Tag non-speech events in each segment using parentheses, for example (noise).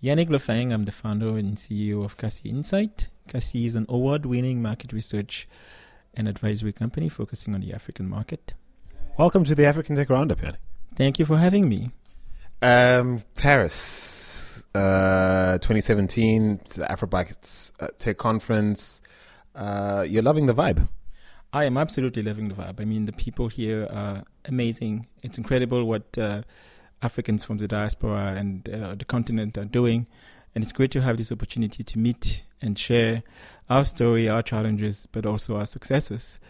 Yannick Lefang, I'm the founder and CEO of Kasi Insight. Kasi is an award winning market research and advisory company focusing on the African market. Welcome to the African Tech Roundup, Yannick. Thank you for having me. Um, Paris, uh, 2017, Afrobytes uh, Tech Conference. Uh, you're loving the vibe. I am absolutely loving the vibe. I mean, the people here are amazing. It's incredible what uh, Africans from the diaspora and uh, the continent are doing. And it's great to have this opportunity to meet and share our story, our challenges, but also our successes.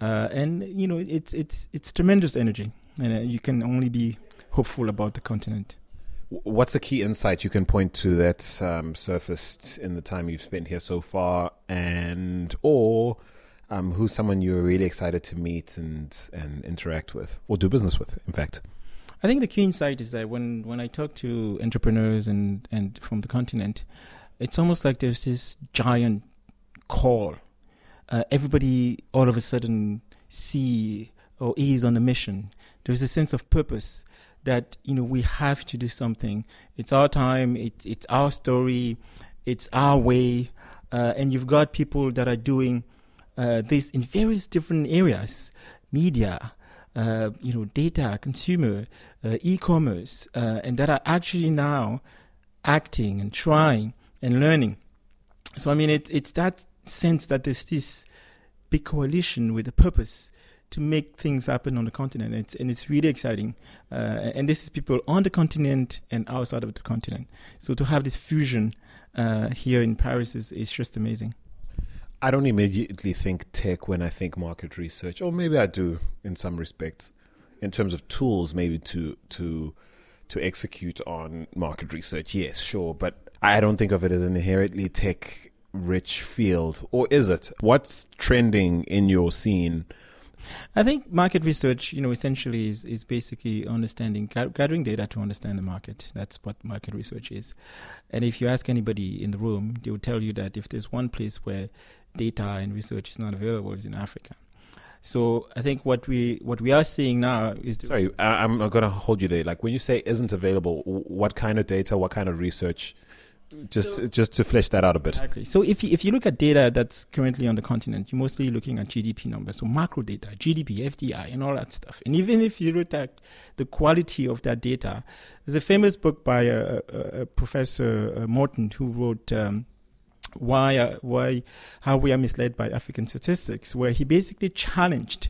Uh, and you know, it's it's it's tremendous energy, and uh, you can only be hopeful about the continent. What's the key insight you can point to that um, surfaced in the time you've spent here so far, and or um, who's someone you're really excited to meet and and interact with, or do business with? In fact. I think the key insight is that when, when I talk to entrepreneurs and, and from the continent, it's almost like there's this giant call. Uh, everybody all of a sudden see or is on a mission. There's a sense of purpose that you know we have to do something. It's our time. It's it's our story. It's our way. Uh, and you've got people that are doing uh, this in various different areas, media, uh, you know, data, consumer, uh, e-commerce, uh, and that are actually now acting and trying and learning. So I mean, it's it's that sense that there's this big coalition with a purpose to make things happen on the continent. It's, and it's really exciting. Uh, and this is people on the continent and outside of the continent. So to have this fusion uh, here in Paris is, is just amazing. I don't immediately think tech when I think market research, or maybe I do in some respects, in terms of tools, maybe to to to execute on market research. Yes, sure, but I don't think of it as an inherently tech rich field, or is it? What's trending in your scene? I think market research, you know, essentially is, is basically understanding, gathering data to understand the market. That's what market research is. And if you ask anybody in the room, they will tell you that if there's one place where data and research is not available is in Africa. So I think what we what we are seeing now is sorry, I, I'm going to hold you there. Like when you say isn't available, what kind of data, what kind of research? Just so, just to flesh that out a bit. Exactly. So if you, if you look at data that's currently on the continent, you're mostly looking at GDP numbers, so macro data, GDP, FDI, and all that stuff. And even if you look at the quality of that data, there's a famous book by a, a, a Professor uh, Morten who wrote. Um, why uh, why how we are misled by African statistics, where he basically challenged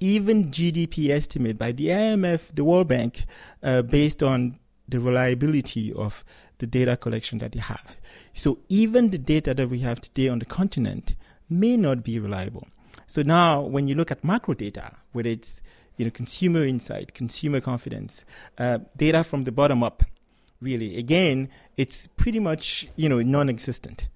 even GDP estimate by the IMF, the World Bank, uh, based on the reliability of the data collection that they have. So even the data that we have today on the continent may not be reliable. So now, when you look at macro data, whether it's you know consumer insight, consumer confidence, uh, data from the bottom up, really, again, it's pretty much you know non-existent.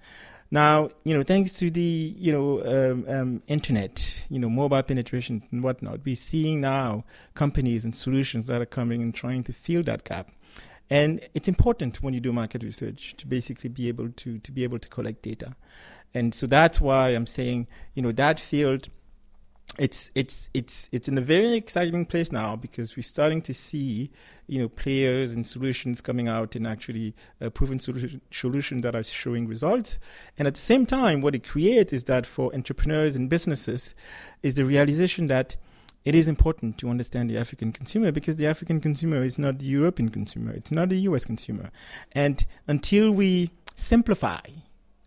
Now, you know, thanks to the you know um, um, internet, you know, mobile penetration and whatnot, we're seeing now companies and solutions that are coming and trying to fill that gap. And it's important when you do market research to basically be able to to be able to collect data. And so that's why I'm saying, you know, that field it's it's it's it's in a very exciting place now because we're starting to see you know players and solutions coming out and actually proven solution, solutions that are showing results. And at the same time what it creates is that for entrepreneurs and businesses is the realization that it is important to understand the African consumer because the African consumer is not the European consumer it's not the US consumer. And until we simplify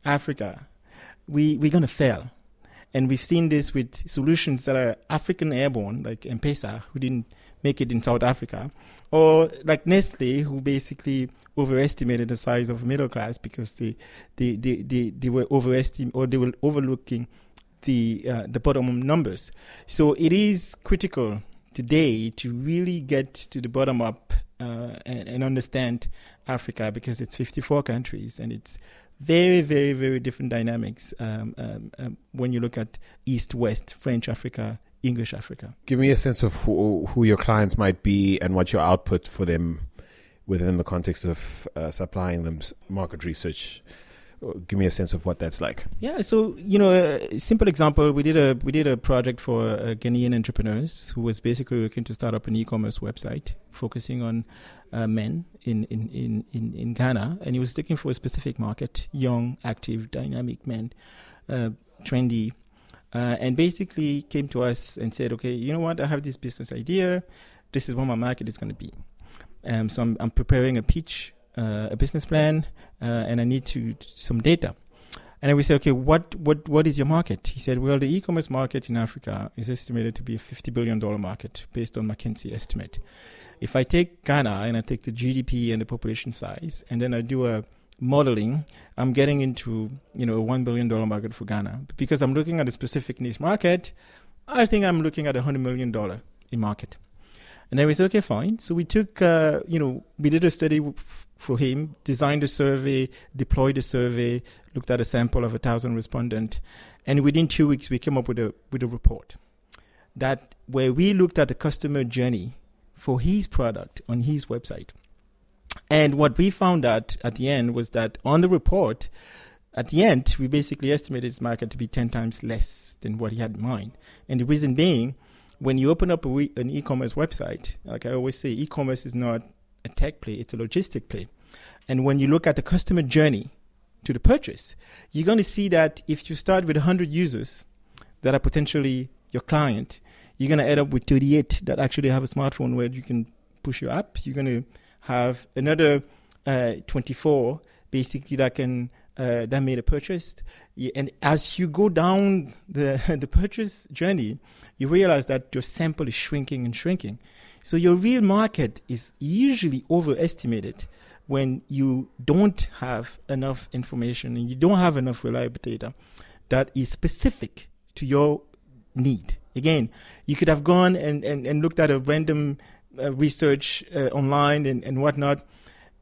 Africa we we're going to fail and we've seen this with solutions that are African airborne, like M-Pesa, who didn't make it in South Africa, or like Nestle, who basically overestimated the size of middle class because they they, they, they, they were overestimating or they were overlooking the uh, the bottom numbers. So it is critical today to really get to the bottom up uh, and, and, understand Africa because it's 54 countries and it's very, very, very different dynamics um, um, um, when you look at East, West, French Africa, English Africa. Give me a sense of who, who your clients might be and what your output for them within the context of uh, supplying them market research give me a sense of what that's like. Yeah, so you know, a simple example, we did a we did a project for uh, Ghanaian entrepreneurs who was basically looking to start up an e-commerce website focusing on uh, men in, in, in, in, in Ghana, and he was looking for a specific market young, active, dynamic men, uh, trendy. Uh, and basically came to us and said, okay, you know what, I have this business idea. This is what my market is going to be. Um, so I'm, I'm preparing a pitch, uh, a business plan, uh, and I need to some data. And then we said, okay, what, what, what is your market? He said, well, the e-commerce market in Africa is estimated to be a $50 billion market based on McKinsey estimate. If I take Ghana and I take the GDP and the population size, and then I do a modeling, I'm getting into, you know, a $1 billion market for Ghana. Because I'm looking at a specific niche market, I think I'm looking at a $100 million in market. And then we said, okay, fine. So we took, uh, you know, we did a study for him, designed a survey, deployed a survey, looked at a sample of a thousand respondents, and within two weeks we came up with a with a report that where we looked at the customer journey for his product on his website. And what we found out at the end was that on the report, at the end, we basically estimated his market to be 10 times less than what he had in mind. And the reason being, when you open up an e commerce website, like I always say, e commerce is not a tech play, it's a logistic play. And when you look at the customer journey to the purchase, you're going to see that if you start with 100 users that are potentially your client, you're going to end up with 38 that actually have a smartphone where you can push your app. You're going to have another uh, 24 basically that can uh, that made a purchase. And as you go down the (laughs) the purchase journey, you realize that your sample is shrinking and shrinking. So your real market is usually overestimated when you don't have enough information and you don't have enough reliable data that is specific to your need. Again, you could have gone and, and, and looked at a random uh, research uh, online and, and whatnot.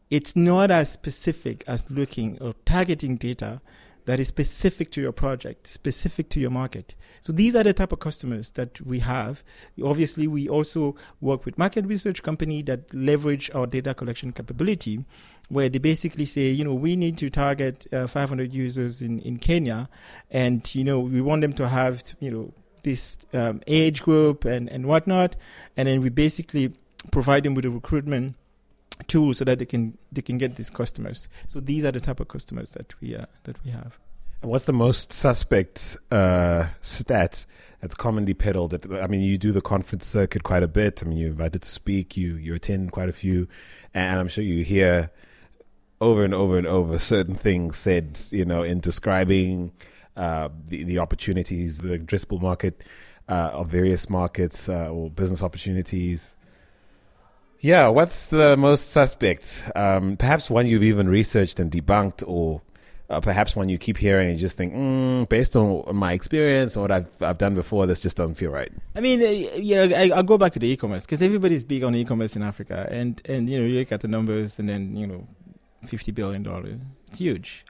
It's not as specific as looking or targeting data that is specific to your project, specific to your market. So these are the type of customers that we have. Obviously, we also work with market research company that leverage our data collection capability, where they basically say, you know, we need to target uh, 500 users in, in Kenya, and you know, we want them to have, you know, this um, age group and, and whatnot, and then we basically provide them with a recruitment tool so that they can they can get these customers. So these are the type of customers that we uh, that we have. And what's the most suspect uh, stat that's commonly peddled? At, I mean, you do the conference circuit quite a bit. I mean, you're invited to speak. You you attend quite a few, and I'm sure you hear over and over and over certain things said. You know, in describing uh, the, the opportunities, the addressable market uh, of various markets uh, or business opportunities. Yeah, what's the most suspect? Um, perhaps one you've even researched and debunked, or uh, perhaps one you keep hearing and just think, mm, based on my experience or what I've I've done before, this just doesn't feel right. I mean, uh, you know, I, will go back to the e-commerce because everybody's big on e-commerce in Africa, and and you know, you look at the numbers, and then you know, fifty billion dollars, it's huge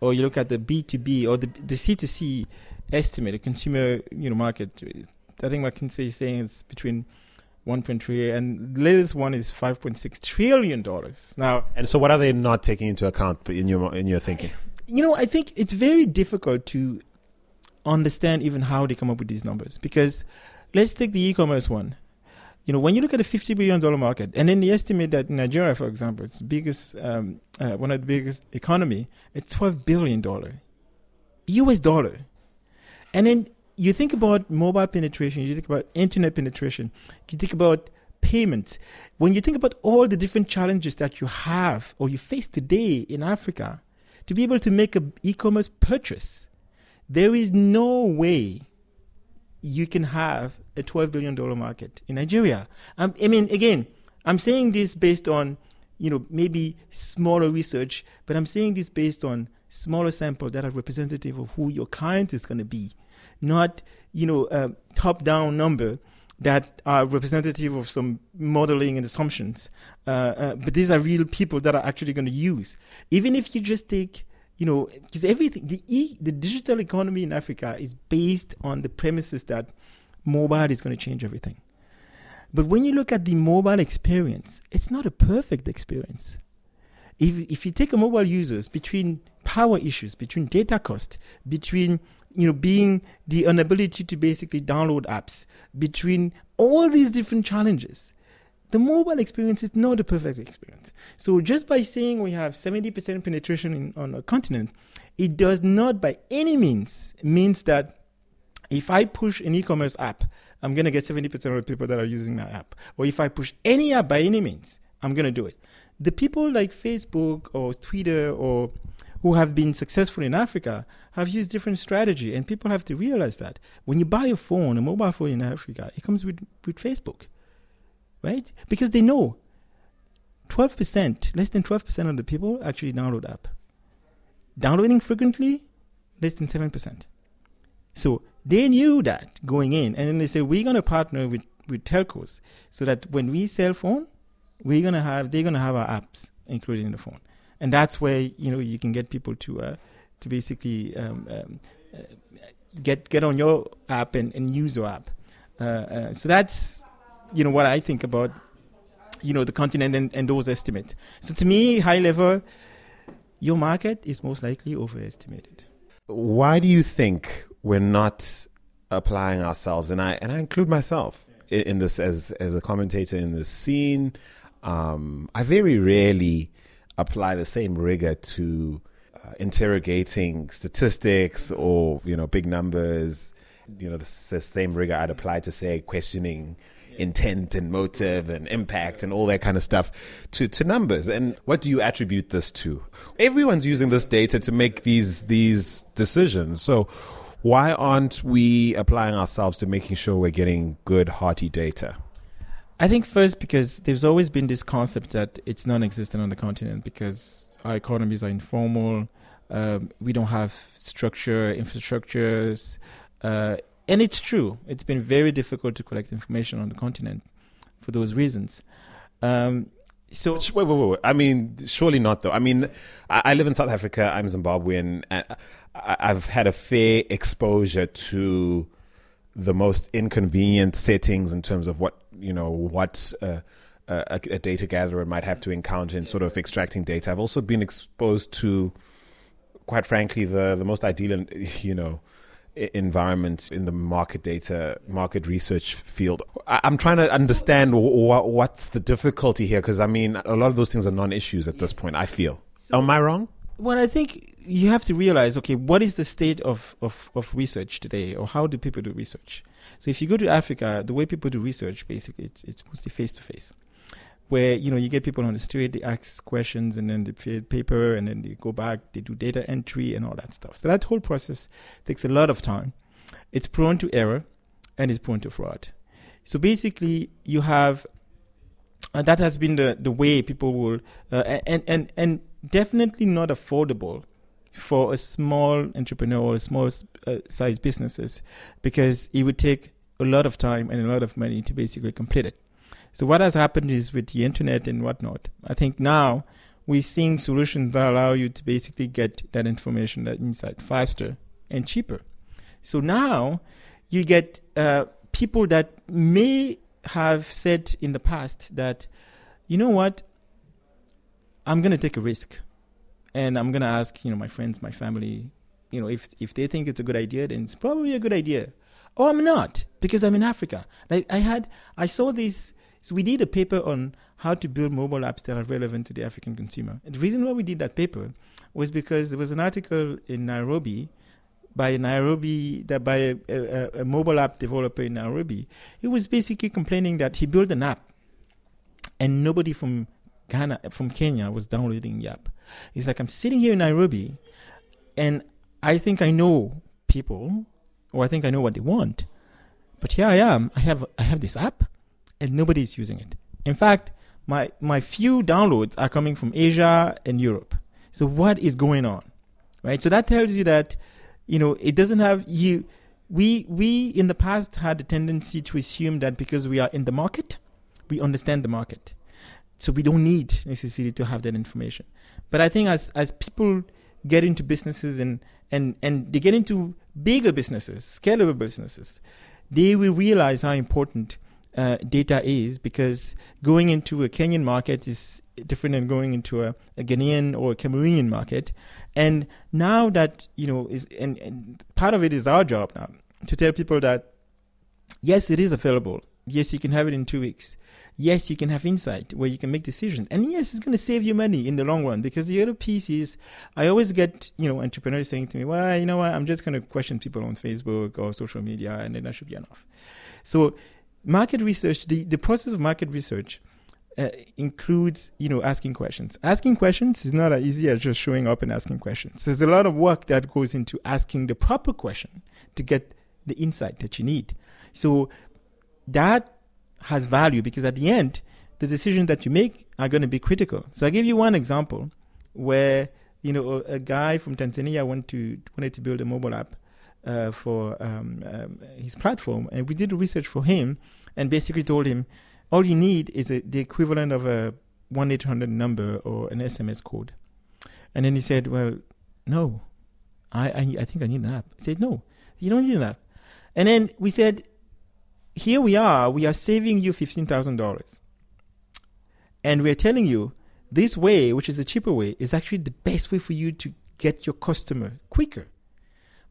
or you look at the B2B or the the C2C estimate, the consumer you know market. I think McKinsey is saying it's between 1.3 and the latest one is 5.6 trillion dollars. Now, and so what are they not taking into account in your in your thinking? You know, I think it's very difficult to understand even how they come up with these numbers because let's take the e-commerce one you know, when you look at a $50 billion market, and then they estimate that Nigeria, for example, it's biggest, um, uh, one of the biggest economy, it's $12 billion US dollar. And then you think about mobile penetration, you think about internet penetration, you think about payments. When you think about all the different challenges that you have or you face today in Africa, to be able to make an e-commerce purchase, there is no way you can have a $12 billion market in Nigeria. Um, I mean, again, I'm saying this based on, you know, maybe smaller research, but I'm saying this based on smaller samples that are representative of who your client is going to be, not, you know, a top-down number that are representative of some modeling and assumptions. Uh, uh, but these are real people that are actually going to use. Even if you just take you know, because everything the e, the digital economy in Africa is based on the premises that mobile is going to change everything. But when you look at the mobile experience, it's not a perfect experience. If if you take a mobile users between power issues, between data cost, between you know being the inability to basically download apps, between all these different challenges, the mobile experience is not a perfect experience. So just by saying we have 70% penetration in, on a continent, it does not by any means means that if I push an e-commerce app, I'm going to get 70% of the people that are using my app. Or if I push any app by any means, I'm going to do it. The people like Facebook or Twitter or who have been successful in Africa have used different strategy and people have to realize that when you buy a phone, a mobile phone in Africa, it comes with, with Facebook. Right? Because they know 12%, less than 12% of the people actually download app. Downloading frequently, less than 7%. So they knew that going in, and then they said, we're going to partner with, with telcos so that when we sell phone, we're going to have, they're going to have our apps included in the phone. And that's where, you know, you can get people to, uh, to basically um, um, uh, get, get on your app and, and use your app. Uh, uh so that's, you know, what I think about, you know, the continent and, and those estimates. So to me, high level, your market is most likely overestimated. Why do you think we're not applying ourselves? And I and I include myself in, in this as as a commentator in this scene. Um, I very rarely apply the same rigor to uh, interrogating statistics or you know big numbers. You know the, the same rigor I'd apply to say questioning intent and motive and impact and all that kind of stuff to, to numbers. And what do you attribute this to? Everyone's using this data to make these these decisions. So why aren't we applying ourselves to making sure we're getting good, hearty data? I think first because there's always been this concept that it's non-existent on the continent because our economies are informal. Um, we don't have structure, infrastructures. Uh, and it's true. It's been very difficult to collect information on the continent for those reasons. Um, so wait, wait, wait, wait, I mean, surely not though. I mean, I, I live in South Africa. I'm Zimbabwean. And I, I've had a fair exposure to the most inconvenient settings in terms of what you know what uh, a, a, data gatherer might have to encounter in sort of extracting data. I've also been exposed to, quite frankly, the the most ideal, you know, environment in the market data, market research field. I'm trying to understand what's the difficulty here because I mean, a lot of those things are non issues at this point, I feel. Am I wrong? Well, I think you have to realize okay, what is the state of, of, of research today, or how do people do research? So, if you go to Africa, the way people do research, basically, it's, it's mostly face to face where you know you get people on the street, they ask questions, and then they fill paper, and then they go back, they do data entry and all that stuff. So that whole process takes a lot of time. It's prone to error, and it's prone to fraud. So basically, you have and that has been the, the way people will uh, and and and definitely not affordable for a small entrepreneur or small uh, size businesses because it would take a lot of time and a lot of money to basically complete it. So what has happened is with the internet and whatnot, I think now we're seeing solutions that allow you to basically get that information, that insight faster and cheaper. So now you get uh, people that may have said in the past that, you know what, I'm going to take a risk, and I'm going to ask, you know, my friends, my family, you know, if if they think it's a good idea, then it's probably a good idea. Or I'm not because I'm in Africa. Like I had, I saw this so we did a paper on how to build mobile apps that are relevant to the African consumer. And the reason why we did that paper was because there was an article in Nairobi by Nairobi that by a, a, a, mobile app developer in Nairobi. He was basically complaining that he built an app and nobody from Ghana from Kenya was downloading the app. He's like, I'm sitting here in Nairobi and I think I know people or I think I know what they want. But here I am. I have I have this app and nobody is using it. In fact, my my few downloads are coming from Asia and Europe. So what is going on? Right? So that tells you that you know, it doesn't have you we we in the past had a tendency to assume that because we are in the market, we understand the market. So we don't need necessarily to have that information. But I think as as people get into businesses and and and they get into bigger businesses, scalable businesses, they will realize how important uh, data is because going into a Kenyan market is different than going into a, a Ghanaian or a Cameroonian market. And now that, you know, is and, and part of it is our job now to tell people that yes, it is available. Yes, you can have it in two weeks. Yes, you can have insight where you can make decisions. And yes, it's going to save you money in the long run because the other piece is I always get, you know, entrepreneurs saying to me, well, you know what, I'm just going to question people on Facebook or social media and then that should be enough. So market research, the, the process of market research uh, includes, you know, asking questions. Asking questions is not as easy as just showing up and asking questions. There's a lot of work that goes into asking the proper question to get the insight that you need. So that has value because at the end, the decisions that you make are going to be critical. So I give you one example where you know a, a guy from Tanzania to wanted to build a mobile app uh, for um, um, his platform, and we did research for him, and basically told him all you need is a, the equivalent of a one eight hundred number or an SMS code, and then he said, "Well, no, I I, I think I need an app." He said, "No, you don't need an app," and then we said, "Here we are. We are saving you fifteen thousand dollars, and we are telling you." This way, which is the cheaper way, is actually the best way for you to get your customer quicker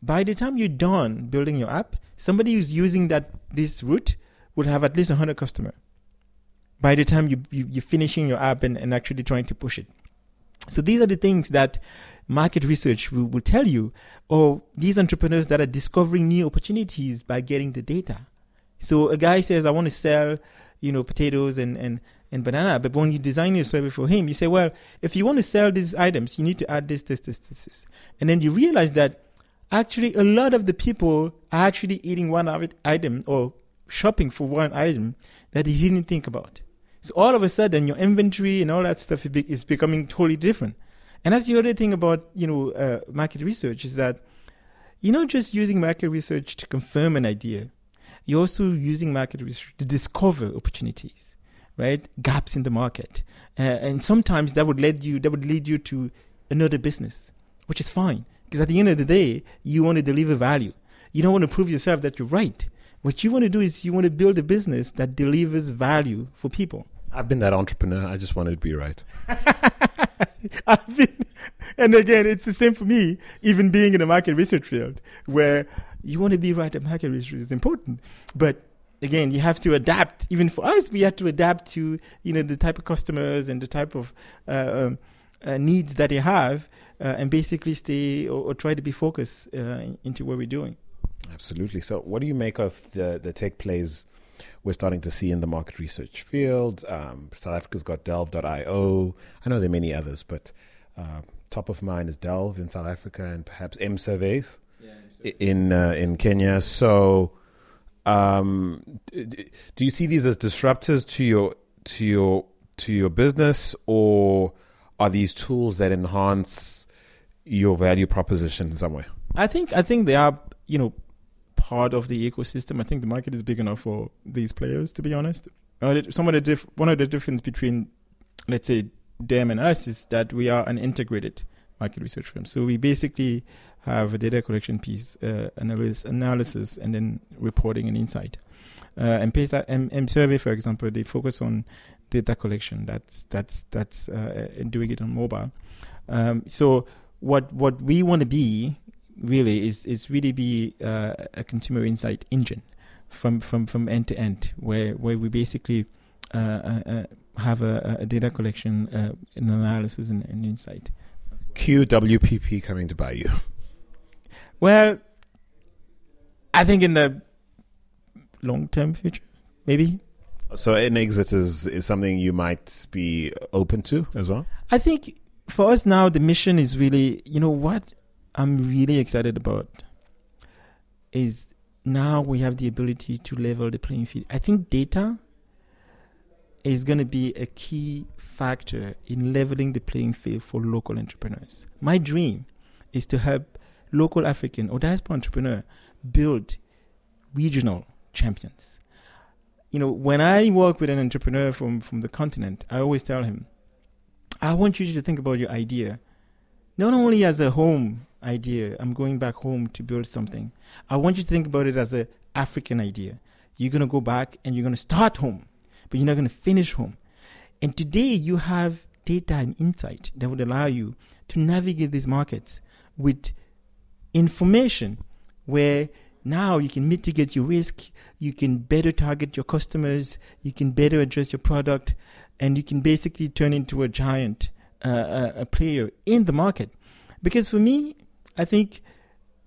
by the time you're done building your app, somebody who's using that this route would have at least 100 customer. By the time you, you you're finishing your app and, and actually trying to push it. So these are the things that market research will, will tell you, or these entrepreneurs that are discovering new opportunities by getting the data. So a guy says, I want to sell, you know, potatoes and, and, and banana. But when you design your survey for him, you say, well, if you want to sell these items, you need to add this, this, this, this, this. And then you realize that actually a lot of the people are actually eating one item or shopping for one item that they didn't think about. So all of a sudden, your inventory and all that stuff is becoming totally different. And that's the other thing about you know uh, market research is that you're not just using market research to confirm an idea. You're also using market research to discover opportunities, right? Gaps in the market, uh, and sometimes that would lead you that would lead you to another business, which is fine because at the end of the day, you want to deliver value. You don't want to prove yourself that you're right. What you want to do is you want to build a business that delivers value for people. I've been that entrepreneur. I just wanted to be right. (laughs) I've been, and again, it's the same for me. Even being in the market research field, where you want to be right at market research is important, but again, you have to adapt. Even for us, we have to adapt to you know the type of customers and the type of uh, um, uh, needs that they have and basically stay or, or, try to be focused uh, into what we're doing. Absolutely. So, what do you make of the the tech plays we're starting to see in the market research field? Um, South Africa's got Delve.io. I know there are many others, but uh, top of mind is Delve in South Africa and perhaps M Surveys yeah, in uh, in Kenya. So, um, do you see these as disruptors to your to your to your business, or are these tools that enhance your value proposition in some way? I think I think they are you know part of the ecosystem. I think the market is big enough for these players. To be honest, some of the diff- one of the difference between let's say them and us is that we are an integrated market research firm. So we basically have a data collection piece, uh, analysis, analysis, and then reporting and insight. Uh, and PESA, M, M Survey, for example, they focus on data collection. That's that's that's uh, doing it on mobile. Um, so what what we want to be really is is really be uh, a consumer insight engine from from from end to end, where where we basically uh, uh, uh have a, a, data collection, uh, an analysis, and, and insight. QWPP coming to buy you. Well, I think in the long term future, maybe. So an exit is is something you might be open to as well. I think for us now, the mission is really, you know, what I'm really excited about is now we have the ability to level the playing field. I think data is going to be a key factor in leveling the playing field for local entrepreneurs. My dream is to help local African or diaspora entrepreneur build regional champions. You know, when I work with an entrepreneur from, from the continent, I always tell him, I want you to think about your idea, not only as a home idea, I'm going back home to build something. I want you to think about it as an African idea. You're going to go back and you're going to start home, but you're not going to finish home. And today you have data and insight that would allow you to navigate these markets with information where now you can mitigate your risk, you can better target your customers, you can better address your product, and you can basically turn into a giant uh, a player in the market. Because for me, I think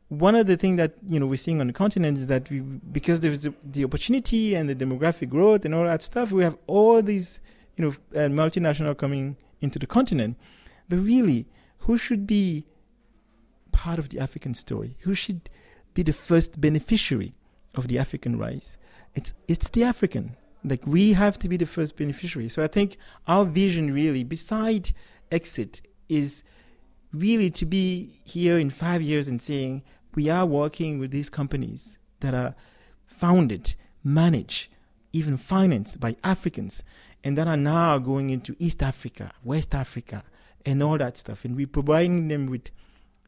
one of the things that you know we're seeing on the continent is that we because there's the, the, opportunity and the demographic growth and all that stuff we have all these you know uh, multinational coming into the continent. But really who should be part of the african story? Who should be the first beneficiary of the african rise? It's it's the african like we have to be the first beneficiary so i think our vision really beside exit is really to be here in 5 years and saying we are working with these companies that are founded, managed, even financed by Africans, and that are now going into East Africa, West Africa, and all that stuff. And we're providing them with,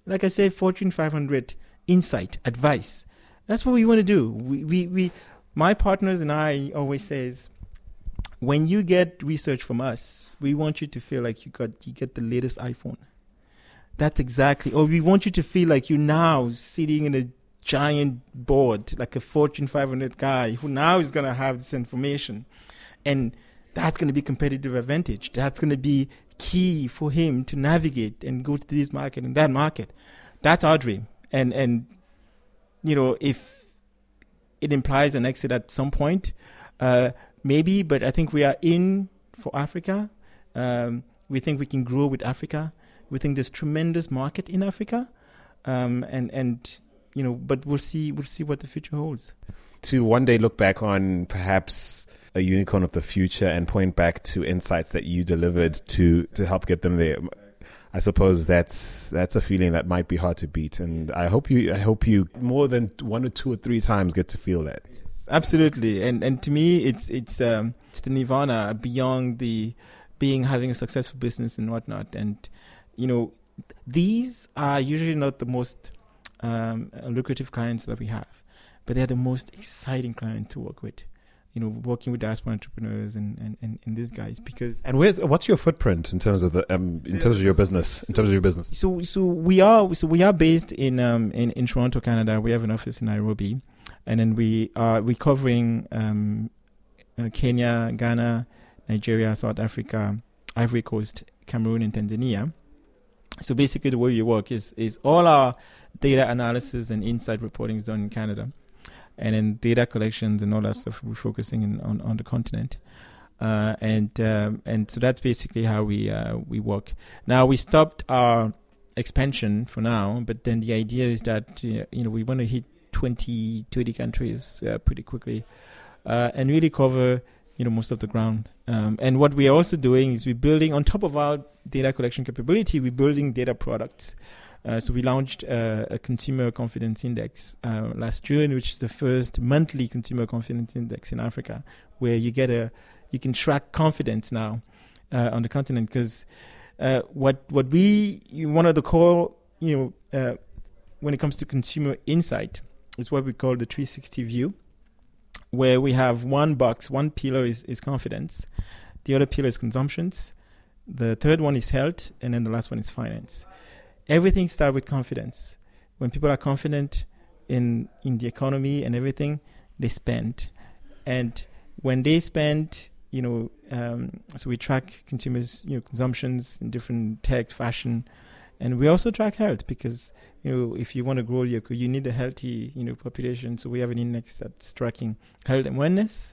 like I said, Fortune 500 insight, advice. That's what we want to do. We, we, we, my partners and I always says, when you get research from us, we want you to feel like you got you get the latest iPhone. That's exactly. Or we want you to feel like you're now sitting in a giant board, like a Fortune 500 guy who now is going to have this information. And that's going to be competitive advantage. That's going to be key for him to navigate and go to this market and that market. That's our dream. And, and, you know, if it implies an exit at some point, uh, maybe, but I think we are in for Africa. Um, we think we can grow with Africa. We think there's tremendous market in Africa, um, and and you know, but we'll see we'll see what the future holds. To one day look back on perhaps a unicorn of the future and point back to insights that you delivered to to help get them there. I suppose that's that's a feeling that might be hard to beat, and I hope you I hope you more than one or two or three times get to feel that. Yes, absolutely, and and to me, it's it's um, it's the nirvana beyond the being having a successful business and whatnot, and you know, these are usually not the most um, lucrative clients that we have, but they're the most exciting clients to work with. You know, working with diaspora entrepreneurs and, and, and, and these guys because and where's what's your footprint in terms of the um, in terms of your business in terms of your business? So so we are so we are based in um in, in Toronto, Canada. We have an office in Nairobi, and then we are we covering um, uh, Kenya, Ghana, Nigeria, South Africa, Ivory Coast, Cameroon, and Tanzania. So basically, the way we work is is all our data analysis and insight reporting is done in Canada, and then data collections and all that stuff we're focusing in, on on the continent. Uh, and um, and so that's basically how we uh, we work. Now we stopped our expansion for now, but then the idea is that uh, you know we want to hit 20, 20 countries uh, pretty quickly, uh, and really cover you know most of the ground. Um, and what we are also doing is we're building on top of our data collection capability, we're building data products. Uh, so we launched uh, a consumer confidence index uh, last June, which is the first monthly consumer confidence index in Africa, where you get a you can track confidence now on the continent. Because what what we one of the core you know when it comes to consumer insight is what we call the 360 view where we have one box, one pillar is, is confidence, the other pillar is consumptions, the third one is health, and then the last one is finance. Everything starts with confidence. When people are confident in in the economy and everything, they spend, and when they spend, you know, um, so we track consumers, you know, consumptions in different tech, fashion, and we also track health because you know if you want to grow your you need a healthy you know population. So we have an index that's tracking health and wellness,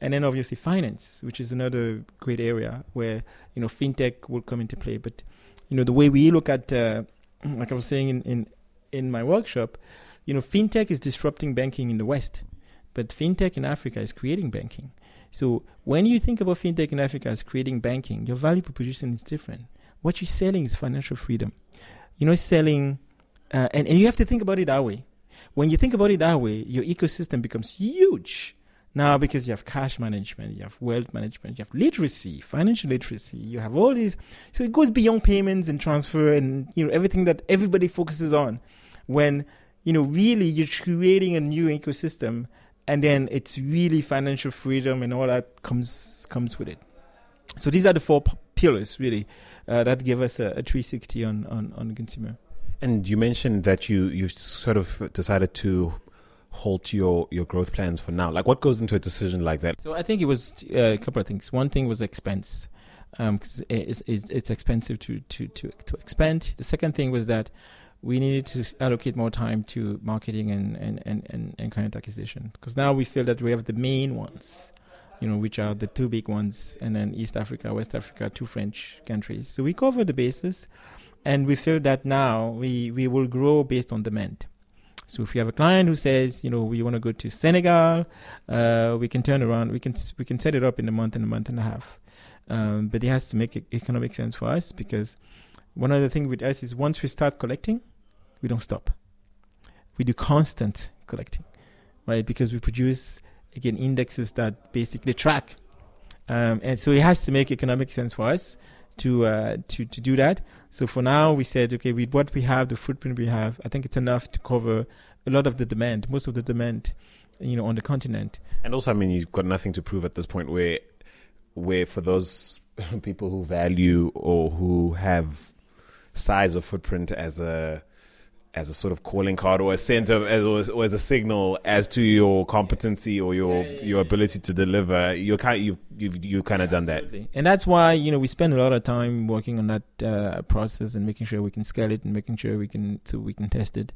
and then obviously finance, which is another great area where you know fintech will come into play. But you know the way we look at, uh, (clears throat) like I was saying in, in in my workshop, you know fintech is disrupting banking in the West, but fintech in Africa is creating banking. So when you think about fintech in Africa as creating banking, your value proposition is different what you're selling is financial freedom. You know, selling, uh, and, and you have to think about it that way. When you think about it that way, your ecosystem becomes huge. Now, because you have cash management, you have wealth management, you have literacy, financial literacy, you have all these. So it goes beyond payments and transfer and you know everything that everybody focuses on. When you know really you're creating a new ecosystem, and then it's really financial freedom and all that comes comes with it. So these are the four p- pillars really uh, that give us a, a 360 on, on on the consumer. And you mentioned that you you sort of decided to halt your your growth plans for now? Like, what goes into a decision like that? So I think it was uh, a couple of things. One thing was expense, um, it's, it's, it's expensive to, to to to expand. The second thing was that we needed to allocate more time to marketing and and and and, and client acquisition because now we feel that we have the main ones you know, which are the two big ones, and then East Africa, West Africa, two French countries. So we cover the bases, and we feel that now we, we will grow based on demand. So if you have a client who says, you know, we want to go to Senegal, uh, we can turn around, we can we can set it up in a month and a month and a half. Um, but it has to make economic sense for us because one of the things with us is once we start collecting, we don't stop. We do constant collecting, right? Because we produce again indexes that basically track, um, and so it has to make economic sense for us to uh, to to do that. So for now, we said, okay, with what we have, the footprint we have, I think it's enough to cover a lot of the demand, most of the demand, you know, on the continent. And also, I mean, you've got nothing to prove at this point. Where, where for those (laughs) people who value or who have size of footprint as a as a sort of calling card or a center as or as a signal as to your competency or your yeah, yeah, your ability to deliver. You're kind you you you kind of done that. And that's why you know we spend a lot of time working on that uh, process and making sure we can scale it and making sure we can so we can test it.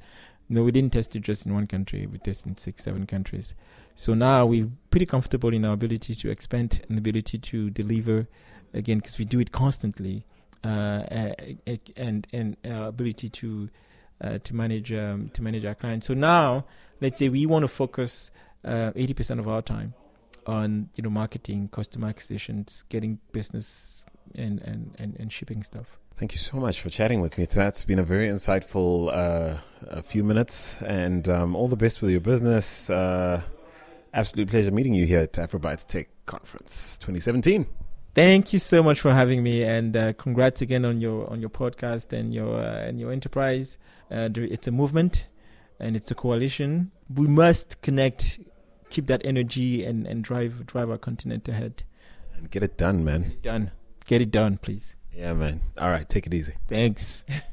Know we didn't test it just in one country. We tested in six seven countries. So now we're pretty comfortable in our ability to expand and ability to deliver again because we do it constantly uh, and and our ability to uh, to manage um, to manage our clients. So now, let's say we want to focus uh, eighty uh, percent of our time on you know marketing, customer acquisitions, getting business, and and and, and shipping stuff. Thank you so much for chatting with me. That's been a very insightful uh, a few minutes, and um, all the best with your business. Uh, absolute pleasure meeting you here at Afrobytes Tech Conference 2017. Thank you so much for having me, and uh, congrats again on your on your podcast and your uh, and your enterprise. Uh, it's a movement, and it's a coalition. We must connect, keep that energy, and, and drive drive our continent ahead. And get it done, man. Get it done. Get it done, please. Yeah, man. All right, take it easy. Thanks. (laughs)